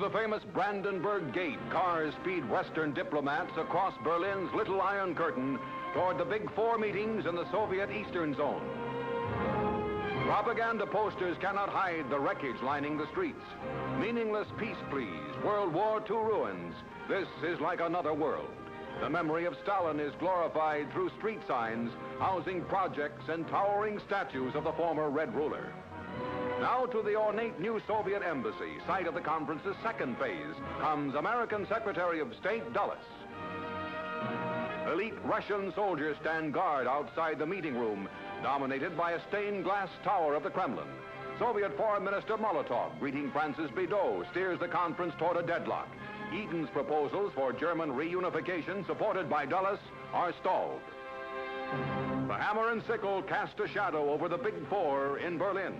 Through the famous Brandenburg Gate, cars speed Western diplomats across Berlin's Little Iron Curtain toward the Big Four meetings in the Soviet Eastern Zone. Propaganda posters cannot hide the wreckage lining the streets. Meaningless peace pleas, World War II ruins. This is like another world. The memory of Stalin is glorified through street signs housing projects and towering statues of the former Red ruler. Now to the ornate new Soviet embassy, site of the conference's second phase, comes American Secretary of State Dulles. Elite Russian soldiers stand guard outside the meeting room, dominated by a stained glass tower of the Kremlin. Soviet Foreign Minister Molotov, greeting France's Bidault, steers the conference toward a deadlock. Eden's proposals for German reunification, supported by Dulles, are stalled. The hammer and sickle cast a shadow over the Big Four in Berlin.